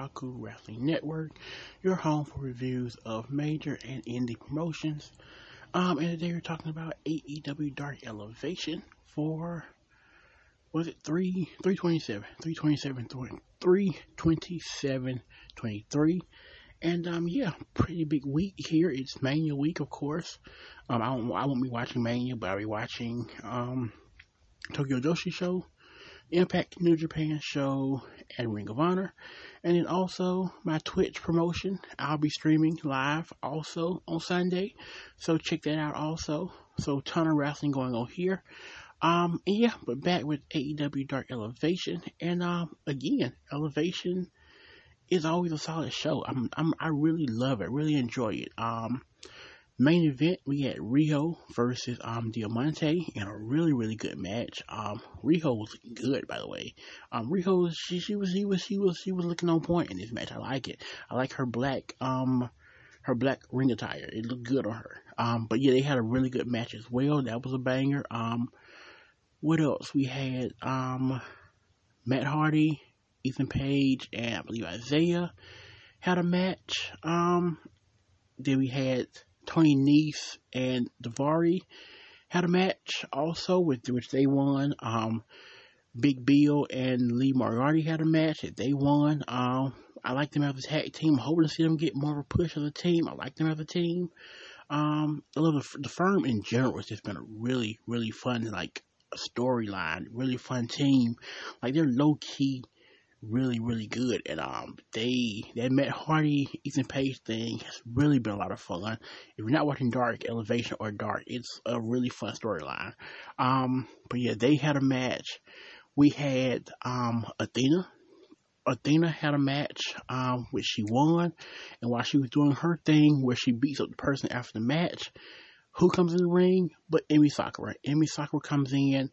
Otaku Wrestling Network, your home for reviews of major and indie promotions. Um, and today we're talking about AEW Dark Elevation for, was it 3, 327, 327, 327, 23. And, um, yeah, pretty big week here. It's Mania week, of course. Um, I, don't, I won't be watching Mania, but I'll be watching, um, Tokyo Joshi Show Impact New Japan show and Ring of Honor. And then also my Twitch promotion. I'll be streaming live also on Sunday. So check that out also. So ton of wrestling going on here. Um yeah, but back with AEW Dark Elevation. And um again, Elevation is always a solid show. I'm, I'm I really love it, really enjoy it. Um Main event, we had Riho versus um Diamante in a really really good match. Um, Riho was good by the way. Um, Riho she she was she was she was she was looking on point in this match. I like it. I like her black um her black ring attire. It looked good on her. Um, but yeah, they had a really good match as well. That was a banger. Um, what else? We had um Matt Hardy, Ethan Page, and I believe Isiah had a match. Um, then we had Tony Nese and Daivari had a match also with which they won. Um, Big Bill and Lee Moriarty had a match that they won. Um, I like them as a tag team. I'm hoping to see them get more of a push as a team. I like them as a team. Um, I love the, the firm in general. It's just been a really, really fun, like, storyline. Really fun team. Like, they're low key really, really good. And um, they that Matt Hardy Ethan Page thing has really been a lot of fun. If you're not watching Dark Elevation or Dark, it's a really fun storyline. Um, but yeah, they had a match. We had um Athena. Athena had a match, um, which she won, and while she was doing her thing, where she beats up the person after the match, who comes in the ring? But Emi Sakura. Emi Sakura comes in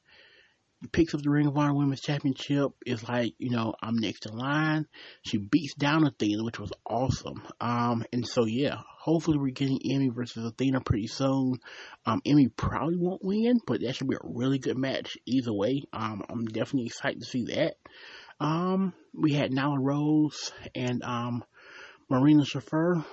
picks up the Ring of Honor Women's Championship. Is like, you know, I'm next in line. She beats down Athena, which was awesome. Um, and so yeah, hopefully we're getting Emi versus Athena pretty soon. Um, Emi probably won't win, but that should be a really good match either way. Um, I'm definitely excited to see that. Um, we had Nyla Rose and um Marina Shafir,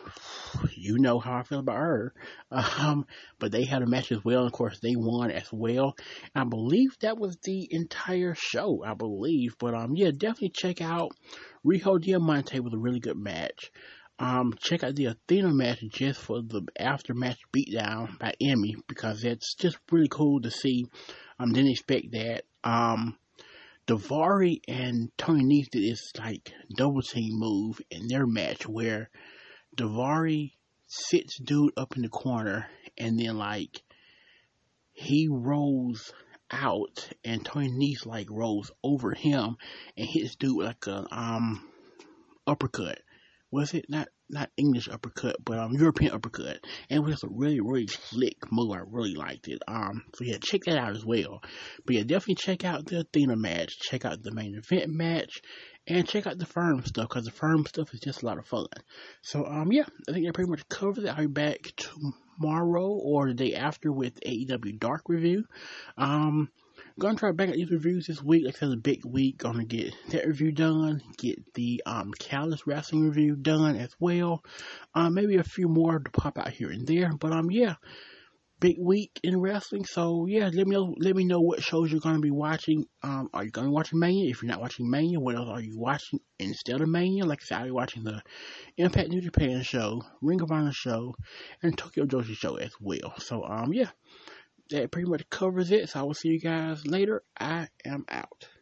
you know how I feel about her. Um, but they had a match as well. Of course, they won as well. I believe that was the entire show. I believe, but um, yeah, definitely check out Riho Diamante was a really good match. Um, check out the Athena match just for the after match beatdown by Emi because that's just really cool to see. Um, didn't expect that. Um, Daivari and Tony Nese did this like double team move in their match where Daivari sits dude up in the corner and then like he rolls out and Tony Nese like rolls over him and hits dude like a um uppercut. Was it not not English uppercut, but um European uppercut. And it was a really, really slick move. I really liked it. Um so yeah, check that out as well. But yeah, definitely check out the Athena match, check out the main event match, and check out the firm stuff because the firm stuff is just a lot of fun. So um yeah, I think that pretty much covers it. I'll be back tomorrow or the day after with AEW Dark review. Um gonna try to back out these reviews this week. Like I said, a big week. Gonna get that review done. Get the um Callis wrestling review done as well. Um, maybe a few more to pop out here and there. But um, yeah, big week in wrestling. So yeah, let me know. Let me know what shows you're gonna be watching. Um, are you gonna watch Mania? If you're not watching Mania, what else are you watching instead of Mania? Like I said, I'll be watching the Impact New Japan show, Ring of Honor show, and Tokyo Joshi show as well. So um, yeah that pretty much covers it. So I will see you guys later. I am out.